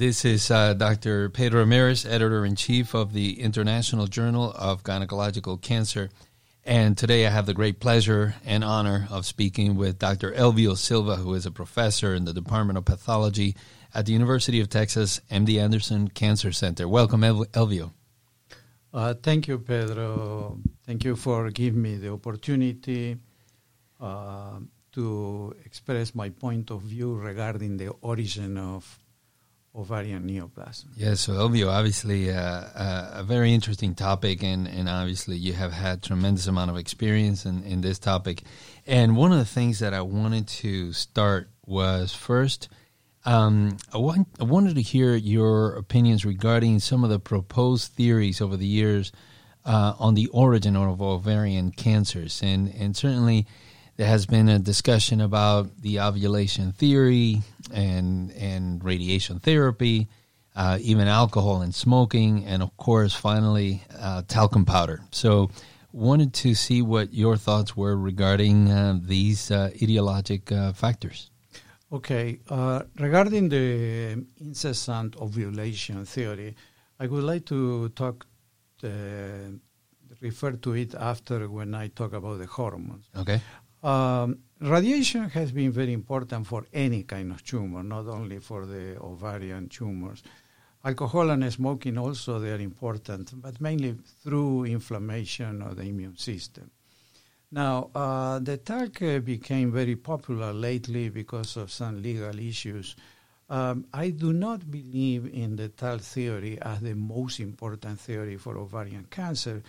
This is uh, Dr. Pedro Ramirez, editor in chief of the International Journal of Gynecological Cancer. And today I have the great pleasure and honor of speaking with Dr. Elvio Silva, who is a professor in the Department of Pathology at the University of Texas MD Anderson Cancer Center. Welcome, Elvio. Uh, thank you, Pedro. Thank you for giving me the opportunity uh, to express my point of view regarding the origin of ovarian neoplasm. Yes, so Elvio, obviously uh, uh, a very interesting topic, and, and obviously you have had tremendous amount of experience in, in this topic. And one of the things that I wanted to start was first – um, I, want, I wanted to hear your opinions regarding some of the proposed theories over the years uh, on the origin of ovarian cancers, and and certainly there has been a discussion about the ovulation theory and and radiation therapy, uh, even alcohol and smoking, and of course, finally, uh, talcum powder. So, wanted to see what your thoughts were regarding uh, these uh, etiologic uh, factors. Okay, uh, regarding the incessant ovulation theory, I would like to talk, uh, refer to it after when I talk about the hormones. Okay. Um, radiation has been very important for any kind of tumor, not only for the ovarian tumors. Alcohol and smoking also they are important, but mainly through inflammation of the immune system. Now, uh, the talc uh, became very popular lately because of some legal issues. Um, I do not believe in the talc theory as the most important theory for ovarian cancer.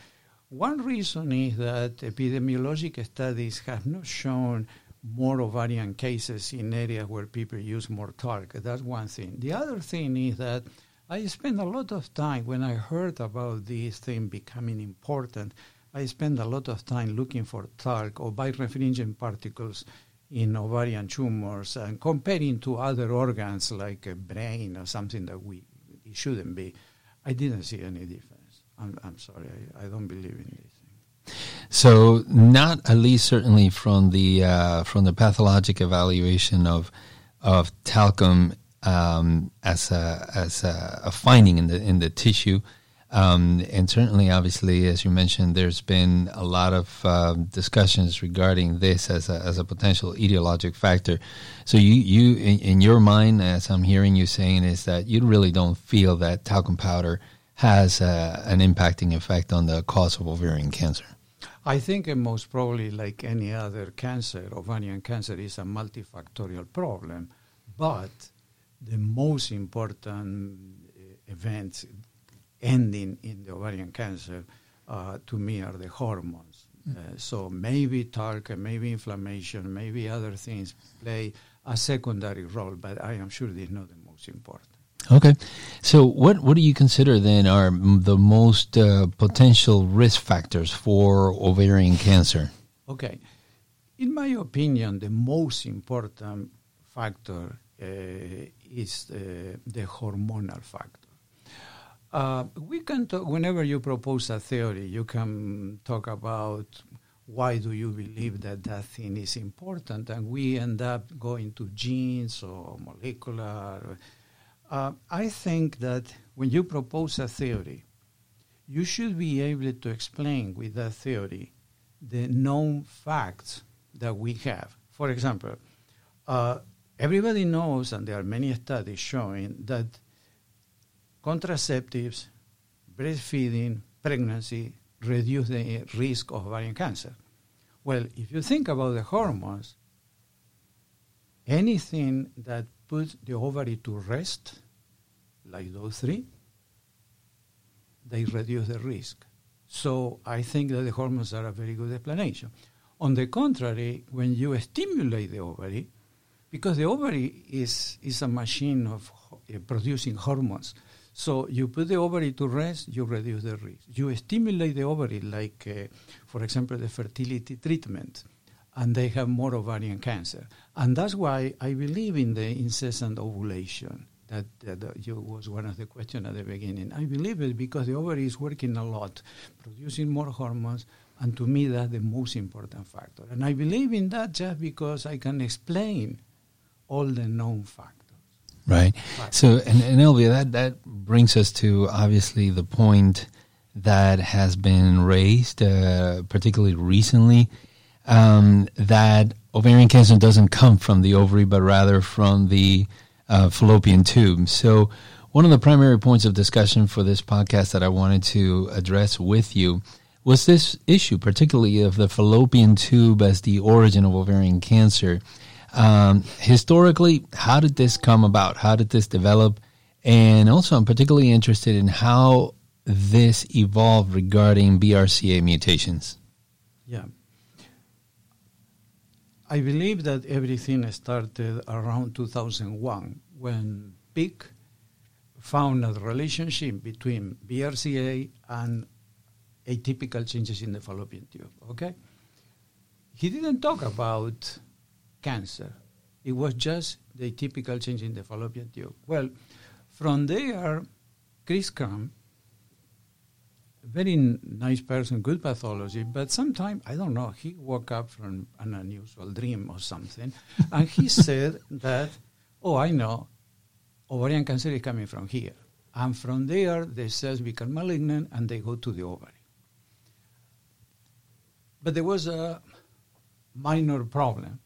One reason is that epidemiologic studies have not shown more ovarian cases in areas where people use more talc. That's one thing. The other thing is that I spent a lot of time when I heard about this thing becoming important. I spend a lot of time looking for talc or birefringent particles in ovarian tumors and comparing to other organs like a brain or something that we it shouldn't be. I didn't see any difference. I'm, I'm sorry, I, I don't believe in this. So, not at least certainly from the uh, from the pathologic evaluation of of talcum um, as a as a, a, finding in the in the tissue. Um, and certainly, obviously, as you mentioned, there's been a lot of uh, discussions regarding this as a, as a potential etiologic factor. So, you, you in, in, your mind, as I'm hearing you saying, is that you really don't feel that talcum powder has uh, an impacting effect on the cause of ovarian cancer. I think most probably, like any other cancer, ovarian cancer is a multifactorial problem. But the most important uh, events ending in the ovarian cancer, uh, to me, are the hormones. Mm. Uh, so maybe talc, maybe inflammation, maybe other things play a secondary role, but I am sure this is not the most important. Okay, so what what do you consider then are the most uh, potential risk factors for ovarian cancer? Okay, in my opinion, the most important factor uh, is the hormonal factor. Uh, we can talk, whenever you propose a theory, you can talk about why do you believe that that thing is important, and we end up going to genes or molecular. Uh, I think that when you propose a theory, you should be able to explain with that theory the known facts that we have. For example, uh, everybody knows, and there are many studies showing that contraceptives, breastfeeding, pregnancy reduce the risk of ovarian cancer. Well, if you think about the hormones, anything that puts the ovary to rest, like those three, they reduce the risk. So I think that the hormones are a very good explanation. On the contrary, when you stimulate the ovary, because the ovary is, is a machine of uh, producing hormones, so you put the ovary to rest, you reduce the risk. You stimulate the ovary, like, uh, for example, the fertility treatment, and they have more ovarian cancer. And that's why I believe in the incessant ovulation. That, that you, was one of the questions at the beginning. I believe it because the ovary is working a lot, producing more hormones, and to me that's the most important factor. And I believe in that just because I can explain all the known factors. Right. So, and, and Elvio, that, that brings us to obviously the point that has been raised, uh, particularly recently, um, that ovarian cancer doesn't come from the ovary, but rather from the uh, fallopian tube. So, one of the primary points of discussion for this podcast that I wanted to address with you was this issue, particularly of the fallopian tube as the origin of ovarian cancer. Um, historically, how did this come about? How did this develop? And also, I'm particularly interested in how this evolved regarding BRCA mutations. Yeah. I believe that everything started around 2001 when Piek found a relationship between BRCA and atypical changes in the fallopian tube. Okay? He didn't talk about cancer. It was just the atypical change in the fallopian tube. Well, from there, Chris Crum very nice person, good pathology, but sometimes, I don't know, he woke up from an unusual dream or something, and he said that, oh, I know, ovarian cancer is coming from here. And from there, the cells become malignant and they go to the ovary. But there was a minor problem.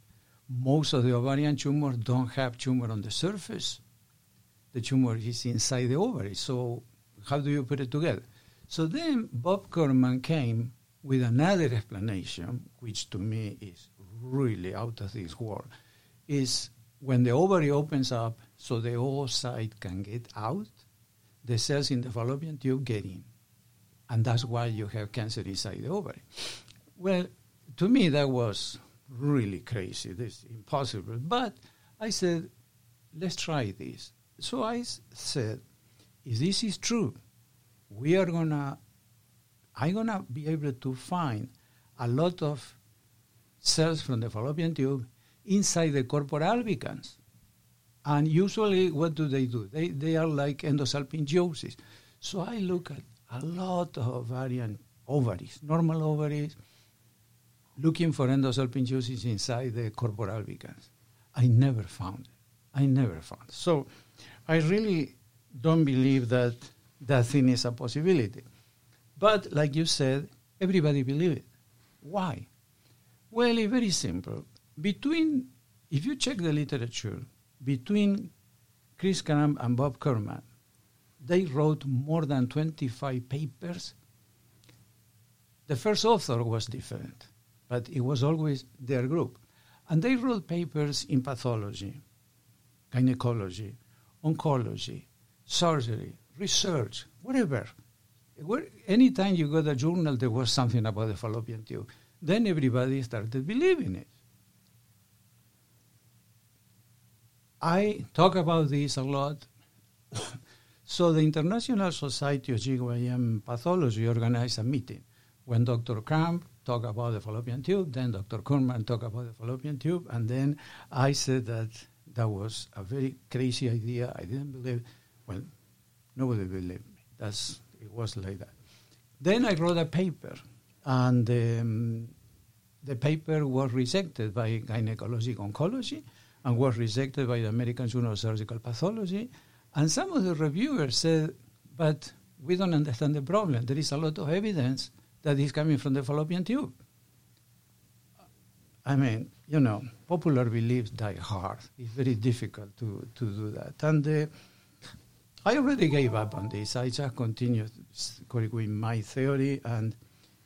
Most of the ovarian tumors don't have tumor on the surface. The tumor is inside the ovary. So how do you put it together? So then Bob Kurman came with another explanation, which to me is really out of this world, is when the ovary opens up so the oocyte can get out, the cells in the fallopian tube get in. And that's why you have cancer inside the ovary. Well, to me, that was really crazy. This is impossible. But I said, let's try this. So I said, if this is true, we are gonna I'm gonna be able to find a lot of cells from the fallopian tube inside the corpora albicans. And usually what do they do? They they are like endosalpingiosis. So I look at a lot of ovarian ovaries, normal ovaries, looking for endosalpingiosis inside the corpora albicans. I never found it. I never found it. So I really don't believe that that thing is a possibility. But like you said, everybody believe it. Why? Well, it's very simple. Between, if you check the literature, between Chris Crum and Bob Kurman, they wrote more than 25 papers. The first author was different, but it was always their group. And they wrote papers in pathology, gynecology, oncology, surgery, research, whatever. Where, anytime you got a journal, there was something about the fallopian tube. Then everybody started believing it. I talk about this a lot. so the International Society of GYN Pathology organized a meeting when Dr. Crum talked about the fallopian tube, then Dr. Kurman talked about the fallopian tube, and then I said that that was a very crazy idea. I didn't believe. Well, Nobody believed me. That's it was like that. Then I wrote a paper, and um, the paper was rejected by gynecologic oncology and was rejected by the American Journal of Surgical Pathology. And some of the reviewers said, but we don't understand the problem. There is a lot of evidence that is coming from the fallopian tube. I mean, you know, popular beliefs die hard. It's very difficult to, to do that. And uh, I already gave up on this. I just continue with my theory, and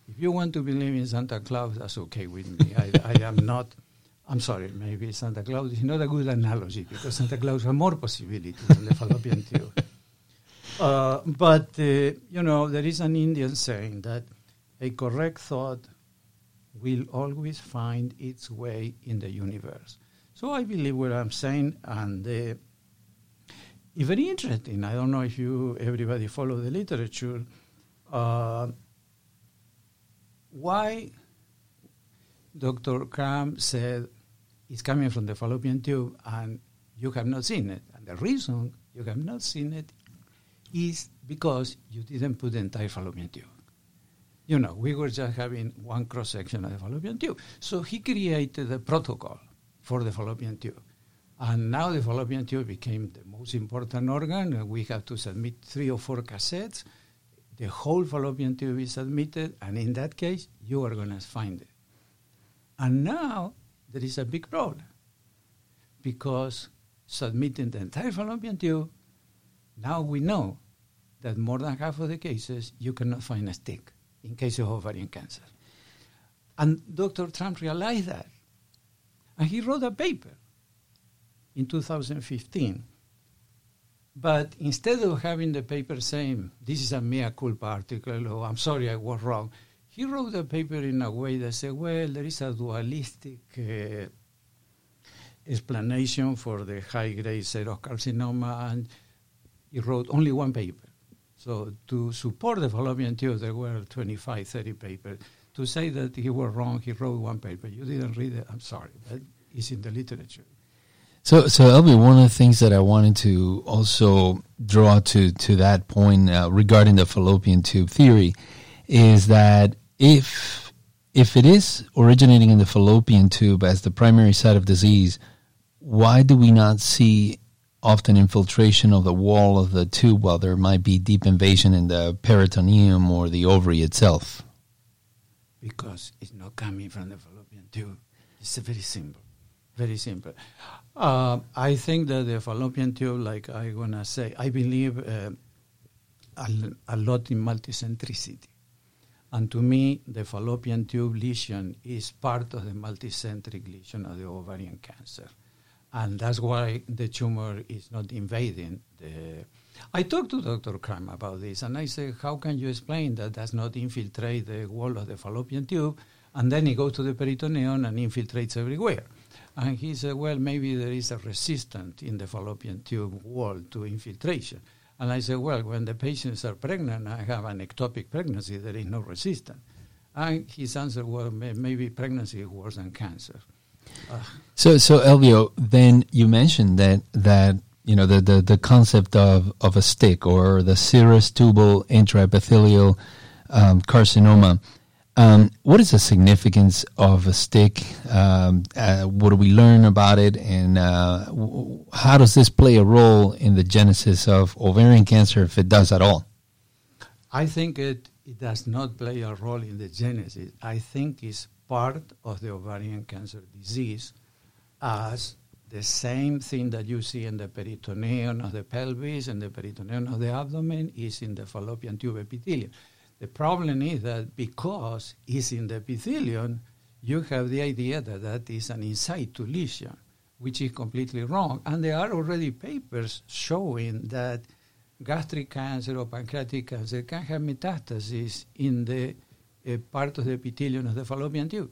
if you want to believe in Santa Claus, that's okay with me. I, I am not. I'm sorry, maybe Santa Claus is not a good analogy because Santa Claus has more possibilities than the fallopian tube. Uh, but, uh, you know, there is an Indian saying that a correct thought will always find its way in the universe. So I believe what I'm saying, and uh, it's very interesting. I don't know if you everybody follow the literature. Uh, why Dr. Crum said it's coming from the fallopian tube and you have not seen it. And the reason you have not seen it is because you didn't put the entire fallopian tube. You know, we were just having one cross section of the fallopian tube. So he created a protocol for the fallopian tube. And now the fallopian tube became the most important organ. We have to submit three or four cassettes. The whole fallopian tube is submitted, and in that case, you are going to find it. And now there is a big problem because submitting the entire fallopian tube, now we know that more than half of the cases you cannot find a STIC in case of ovarian cancer. And Dr. Crum realized that. And he wrote a paper in 2015. But instead of having the paper saying, this is a mea culpa article, or I'm sorry I was wrong, he wrote the paper in a way that said, well, there is a dualistic uh, explanation for the high-grade serous and he wrote only one paper. So to support the fallopian tube, there were 25, 30 papers. To say that he was wrong, he wrote one paper. You didn't read it, I'm sorry, but it's in the literature. So, so Elvio, one of the things that I wanted to also draw to to that point uh, regarding the fallopian tube theory is that if if it is originating in the fallopian tube as the primary site of disease, why do we not see often infiltration of the wall of the tube while there might be deep invasion in the peritoneum or the ovary itself? Because it's not coming from the fallopian tube. It's very simple. Very simple. Uh, I think that the fallopian tube, like I'm going to say, I believe uh, a, a lot in multicentricity. And to me, the fallopian tube lesion is part of the multicentric lesion of the ovarian cancer. And that's why the tumor is not invading the. I talked to Dr. Crum about this, and I said, How can you explain that does not infiltrate the wall of the fallopian tube, and then it goes to the peritoneum and infiltrates everywhere? And he said, Well, maybe there is a resistance in the fallopian tube wall to infiltration. And I said, well, when the patients are pregnant and have an ectopic pregnancy, there is no resistance. And his answer was, maybe pregnancy is worse than cancer. Uh. So, so Elvio, then you mentioned that that you know the, the, the concept of, of a STIC or the serous tubal intraepithelial um, carcinoma. Um, what is the significance of a STIC? Um, uh, what do we learn about it, and uh, w- how does this play a role in the genesis of ovarian cancer, if it does at all? I think it, it does not play a role in the genesis. I think it's part of the ovarian cancer disease, as the same thing that you see in the peritoneum of the pelvis and the peritoneum of the abdomen is in the fallopian tube epithelium. The problem is that because it's in the epithelium, you have the idea that that is an in situ lesion, which is completely wrong. And there are already papers showing that gastric cancer or pancreatic cancer can have metastasis in the uh, part of the epithelium of the fallopian tube.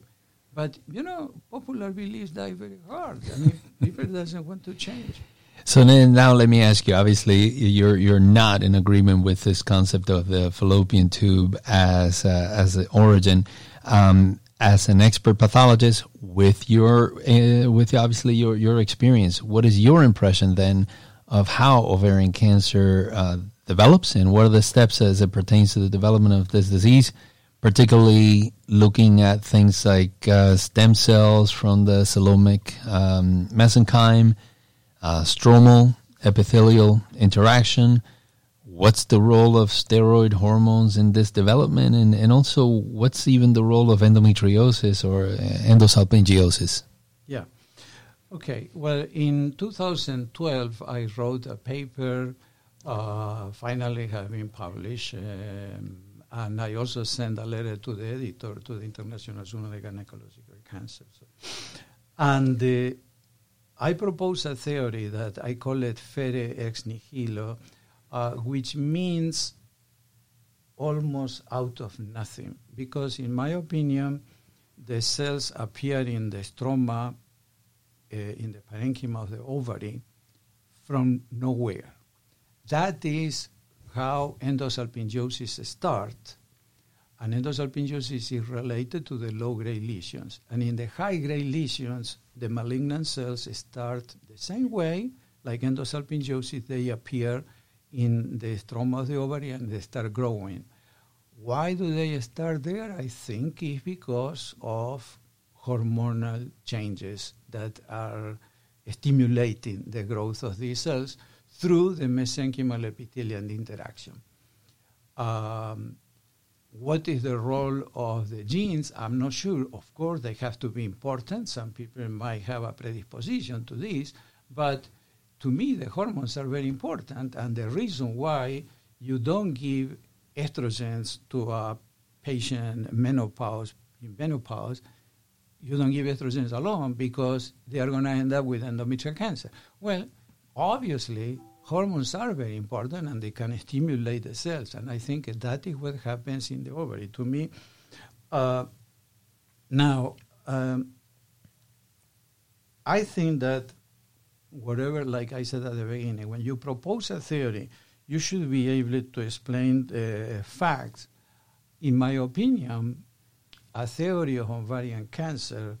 But, you know, popular beliefs die very hard. I mean, people doesn't want to change. So now let me ask you. Obviously, you're you're not in agreement with this concept of the fallopian tube as uh, as an origin. Um, as an expert pathologist, with your uh, with obviously your your experience, what is your impression then of how ovarian cancer uh, develops, and what are the steps as it pertains to the development of this disease? Particularly looking at things like uh, stem cells from the coelomic um, mesenchyme uh, stromal epithelial interaction. What's the role of steroid hormones in this development, and, and also what's even the role of endometriosis or uh, endosalpingiosis? Yeah. Okay. Well, in 2012, I wrote a paper. Uh, finally, been published, um, and I also sent a letter to the editor to the International Journal of Gynecological Cancer. So, and the I propose a theory that I call it fere ex nihilo, uh, which means almost out of nothing. Because, in my opinion, the cells appear in the stroma, uh, in the parenchyma of the ovary, from nowhere. That is how endosalpingiosis starts and endosalpingiosis is related to the low-grade lesions. And in the high-grade lesions, the malignant cells start the same way, like endosalpingiosis, they appear in the stroma of the ovary and they start growing. Why do they start there? I think it's because of hormonal changes that are stimulating the growth of these cells through the mesenchymal epithelial interaction. Um, what is the role of the genes? I'm not sure. Of course, they have to be important. Some people might have a predisposition to this, but to me, the hormones are very important. And the reason why you don't give estrogens to a patient menopause in menopause, you don't give estrogens alone because they are going to end up with endometrial cancer. Well, obviously, hormones are very important and they can stimulate the cells. And I think that is what happens in the ovary. To me, uh, now, um, I think that whatever, like I said at the beginning, when you propose a theory, you should be able to explain the facts. In my opinion, a theory of ovarian cancer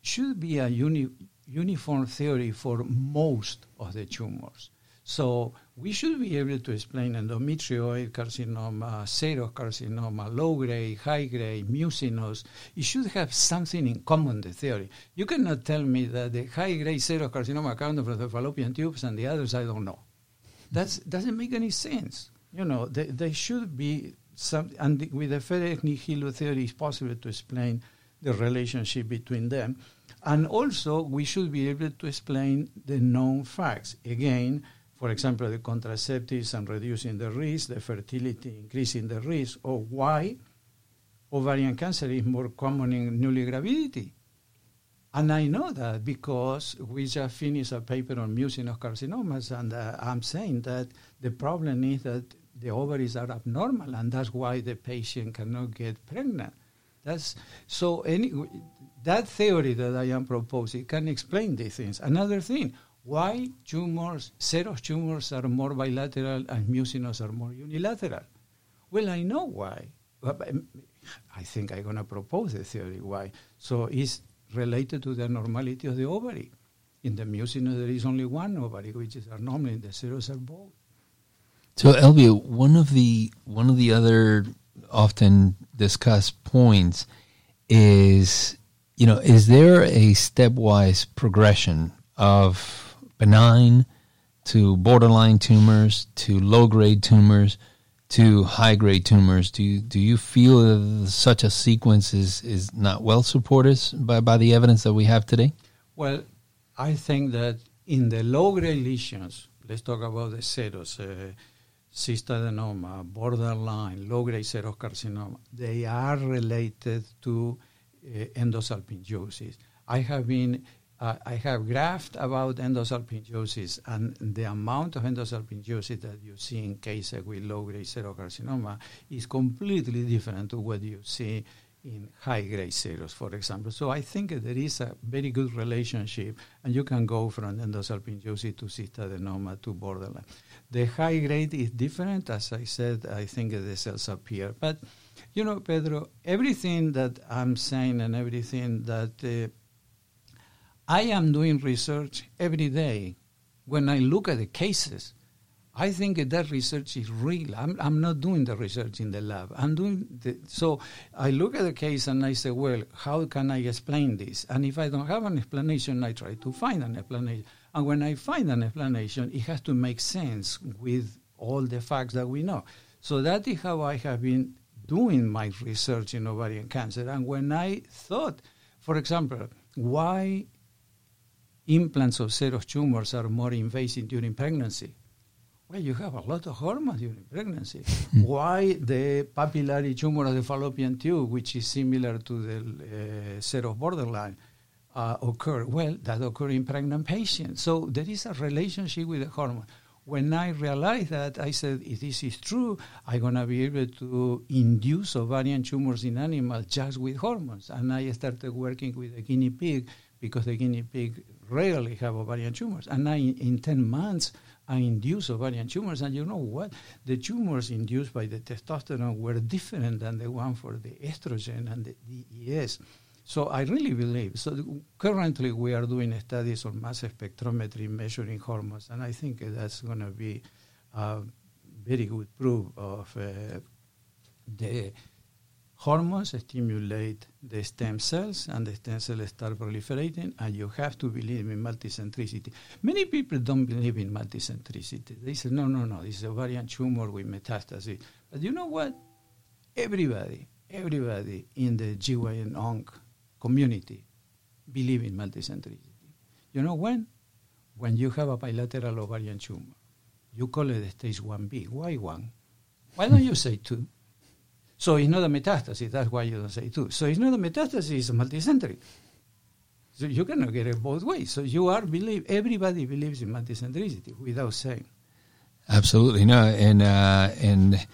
should be a uni- uniform theory for most of the tumors. So we should be able to explain endometrioid carcinoma, serous carcinoma, low grade, high grade, mucinous. It should have something in common, the theory. You cannot tell me that the high grade serous carcinoma comes from the fallopian tubes and the others I don't know. That doesn't make any sense. You know, they, they should be some, and with the fere ex nihilo theory, it's possible to explain the relationship between them. And also, we should be able to explain the known facts. Again, for example, the contraceptives and reducing the risk, the fertility increasing the risk, or why ovarian cancer is more common in nulligravidity. And I know that because we just finished a paper on mucinous carcinomas, and uh, I'm saying that the problem is that the ovaries are abnormal, and that's why the patient cannot get pregnant. That's so. Any that theory that I am proposing can explain these things. Another thing, why tumors, serous tumors are more bilateral and mucinous are more unilateral? Well, I know why. I think I'm going to propose a theory why. So it's related to the normality of the ovary. In the mucinous, there is only one ovary, which is normal. In the serous are both. So, Elvio, one of the one of the other often discussed points is, you know, is there a stepwise progression of benign to borderline tumors to low grade tumors to high grade tumors? Do you, do you feel such a sequence is, is not well supported by, by the evidence that we have today? Well, I think that in the low grade lesions, let's talk about the serous. Uh, cystadenoma, borderline, low-grade serous they are related to uh, endosalpingiosis. I have been uh, I have graphed about endosalpingiosis and the amount of endosalpingiosis that you see in cases with low-grade serous is completely different to what you see in high-grade serous, for example. So I think there is a very good relationship, and you can go from endosalpingiosis to cystadenoma to borderline. The high grade is different. As I said, I think the cells appear. But, you know, Pedro, everything that I'm saying and everything that uh, I am doing research every day. When I look at the cases, I think that research is real. I'm, I'm not doing the research in the lab. I'm doing the, so I look at the case and I say, well, how can I explain this? And if I don't have an explanation, I try to find an explanation. And when I find an explanation, it has to make sense with all the facts that we know. So that is how I have been doing my research in ovarian cancer. And when I thought, for example, why implants of serous tumors are more invasive during pregnancy? Well, you have a lot of hormones during pregnancy. Hmm. Why the papillary tumor of the fallopian tube, which is similar to the uh, serous borderline, uh, occur? Well, that occur in pregnant patients. So there is a relationship with the hormone. When I realized that, I said, if this is true, I'm going to be able to induce ovarian tumors in animals just with hormones. And I started working with a guinea pig because the guinea pig rarely have ovarian tumors. And I, in 10 months, I induced ovarian tumors. And you know what? The tumors induced by the testosterone were different than the one for the estrogen and the DES. So I really believe. So currently we are doing studies on mass spectrometry measuring hormones, and I think that's going to be a very good proof of uh, the hormones stimulate the stem cells and the stem cells start proliferating and you have to believe in multicentricity. Many people don't believe in multicentricity. They say, no, no, no, this is a ovarian tumor with metastasis. But you know what? Everybody, everybody in the GYN onc community believe in multicentricity. You know when? When you have a bilateral ovarian tumor. You call it stage 1B. Why 1? Why don't you say 2? So it's not a metastasis. That's why you don't say two. So it's not a metastasis. It's a multicentric. So you cannot get it both ways. So you are believe everybody believes in multicentricity without saying. Absolutely no, and uh, and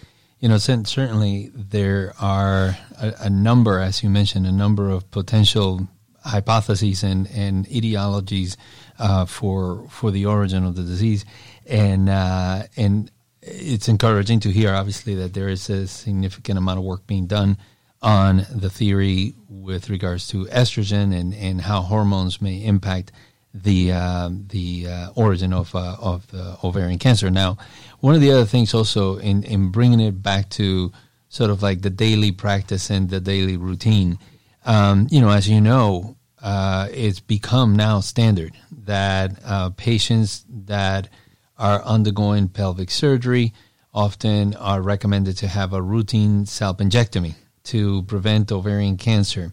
you know certainly there are a, a, number, as you mentioned, a number of potential hypotheses and and etiologies uh, for for the origin of the disease, and uh, and it's encouraging to hear, obviously, that there is a significant amount of work being done on the theory with regards to estrogen and, and how hormones may impact the uh, the uh, origin of uh, of the ovarian cancer. Now, one of the other things also in in bringing it back to sort of like the daily practice and the daily routine, um, you know, as you know, uh, it's become now standard that uh, patients that are undergoing pelvic surgery often are recommended to have a routine salpingectomy to prevent ovarian cancer.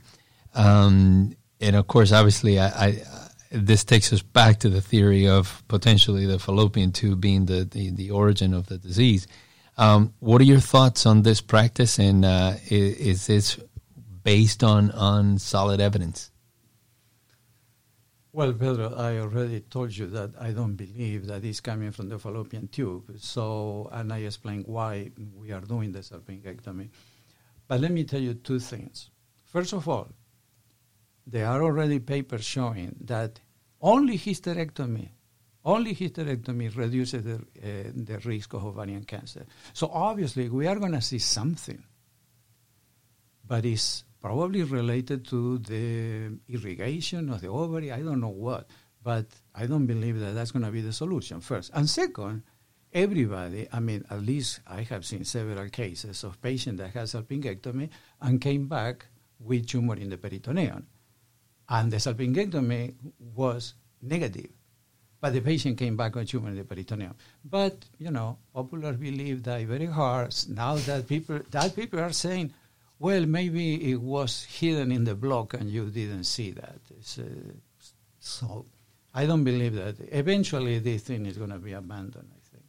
Um, and of course, obviously, I, I, this takes us back to the theory of potentially the fallopian tube being the, the, the origin of the disease. Um, what are your thoughts on this practice, and uh, is, is this based on, on solid evidence? Well, Pedro, I already told you that I don't believe that it's coming from the fallopian tube. So, and I explained why we are doing the salpingectomy. But let me tell you two things. First of all, there are already papers showing that only hysterectomy, only hysterectomy reduces the, uh, the risk of ovarian cancer. So obviously, we are going to see something, but it's probably related to the irrigation of the ovary. I don't know what, but I don't believe that that's going to be the solution first. And second, everybody, I mean, at least I have seen several cases of patients that had salpingectomy and came back with tumor in the peritoneum. And the salpingectomy was negative, but the patient came back with tumor in the peritoneum. But, you know, popular belief die very hard. Now that people, that people are saying, well, maybe it was hidden in the block and you didn't see that. Uh, so I don't believe that. Eventually, this thing is going to be abandoned. I think.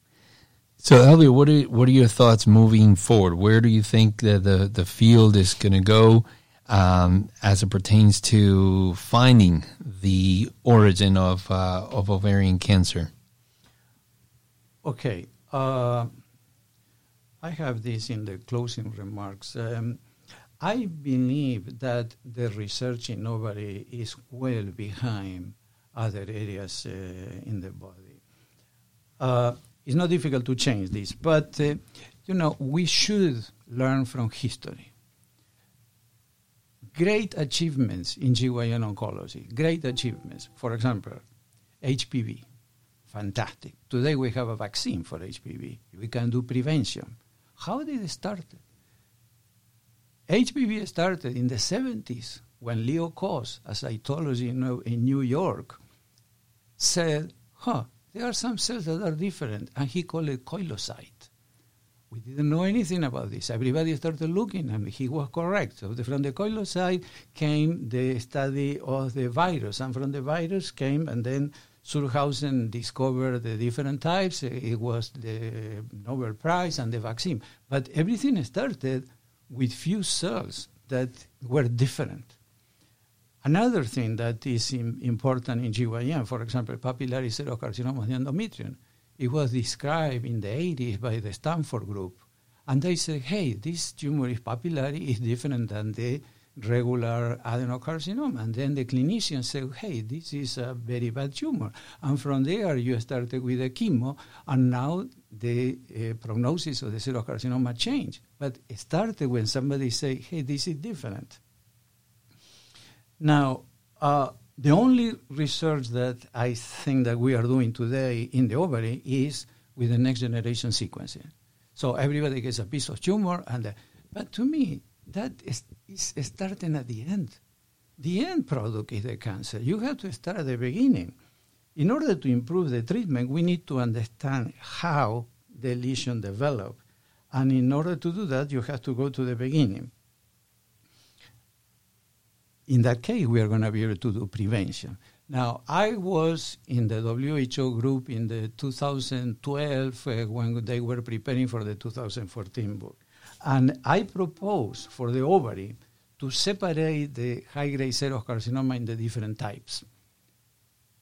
So, Elvio, what are what are your thoughts moving forward? Where do you think that the the field is going to go um, as it pertains to finding the origin of uh, of ovarian cancer? Okay, uh, I have this in the closing remarks. Um, I believe that the research in ovary is well behind other areas uh, in the body. Uh, it's not difficult to change this, but uh, you know we should learn from history. Great achievements in GYN oncology, great achievements. For example, HPV, fantastic. Today we have a vaccine for HPV. We can do prevention. How did it start? HPV started in the 70s when Leo Koss, a cytologist in New York, said, huh, there are some cells that are different, and he called it koilocyte. We didn't know anything about this. Everybody started looking, and he was correct. So the, from the koilocyte came the study of the virus, and from the virus came, and then zur Hausen discovered the different types. It was the Nobel Prize and the vaccine. But everything started with few cells that were different. Another thing that is in, important in GYN, for example, papillary carcinoma of the endometrium, it was described in the 80s by the Stanford group. And they said, hey, this tumor is papillary, is different than the regular adenocarcinoma. And then the clinician said, hey, this is a very bad tumor. And from there, you started with the chemo, and now the uh, prognosis of the carcinoma changed. But it started when somebody said, hey, this is different. Now, uh, the only research that I think that we are doing today in the ovary is with the next generation sequencing. So everybody gets a piece of tumor, and the, but to me, that is, is starting at the end. The end product is the cancer. You have to start at the beginning. In order to improve the treatment, we need to understand how the lesion developed. And in order to do that, you have to go to the beginning. In that case, we are going to be able to do prevention. Now, I was in the WHO group in the 2012 uh, when they were preparing for the 2014 book. And I proposed for the ovary to separate the high-grade serous carcinoma in the different types.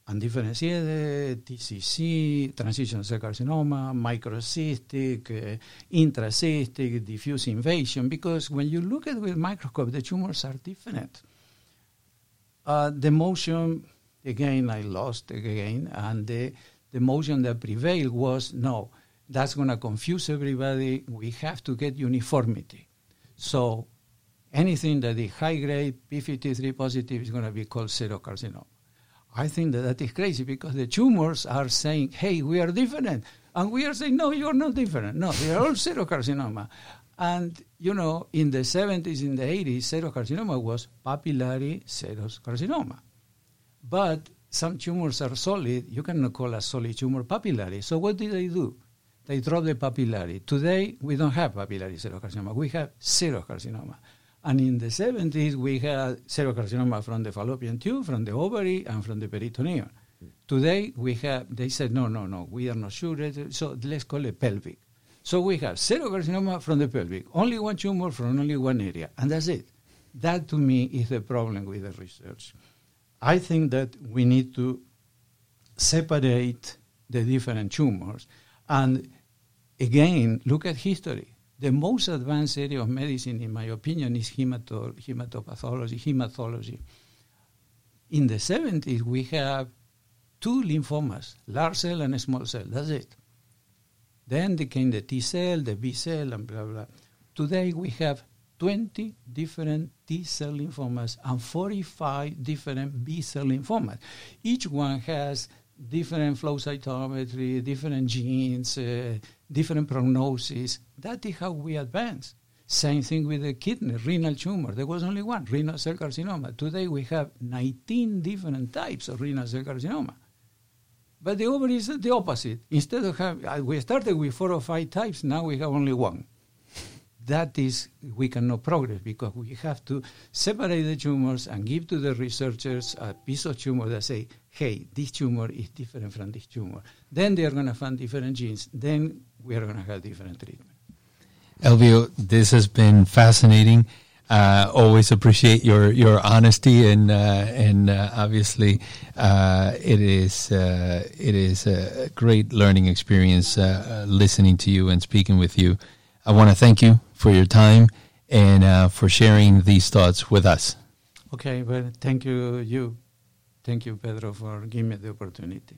And Undifferentiated, TCC, transition cell carcinoma, microcystic, uh, intracystic, diffuse invasion, because when you look at it with microscope, the tumors are different. Uh, the motion again, I lost again, and the, the motion that prevailed was no, that's going to confuse everybody. We have to get uniformity. So anything that is high grade P53 positive is going to be called serocarcinoma. I think that that is crazy because the tumors are saying, hey, we are different. And we are saying, no, you're not different. No, they are all serocarcinoma. And, you know, in the 70s, in the 80s, serocarcinoma was papillary serous carcinoma. But some tumors are solid. You cannot call a solid tumor papillary. So what did they do? They dropped the papillary. Today, we don't have papillary serocarcinoma. We have serocarcinoma. And in the 70s, we had serocarcinoma from the fallopian tube, from the ovary, and from the peritoneum. Hmm. Today, we have, they said, no, no, no, we are not sure. So let's call it pelvic. So we have serocarcinoma from the pelvic, only one tumor from only one area, and that's it. That to me is the problem with the research. I think that we need to separate the different tumors. And again, look at history. The most advanced area of medicine, in my opinion, is hemato- hematopathology, hematology. In the 70s, we have two lymphomas, large cell and small cell. That's it. Then they came the T cell, the B cell, and blah, blah. Today, we have 20 different T cell lymphomas and 45 different B cell lymphomas. Each one has different flow cytometry, different genes, uh, different prognosis. That is how we advance. Same thing with the kidney, renal tumor. There was only one, renal cell carcinoma. Today we have 19 different types of renal cell carcinoma. But the ovary is the opposite. Instead of having, uh, we started with four or five types, now we have only one that is, we cannot progress because we have to separate the tumors and give to the researchers a piece of tumor that say, hey, this tumor is different from this tumor. Then they are going to find different genes. Then we are going to have different treatment. Elvio, this has been fascinating. Uh, always appreciate your, your honesty and uh, and uh, obviously uh, it is uh, it is a great learning experience uh, listening to you and speaking with you. I want to thank you for your time and for sharing these thoughts with us. Okay, well, thank you, you. Thank you, Pedro, for giving me the opportunity.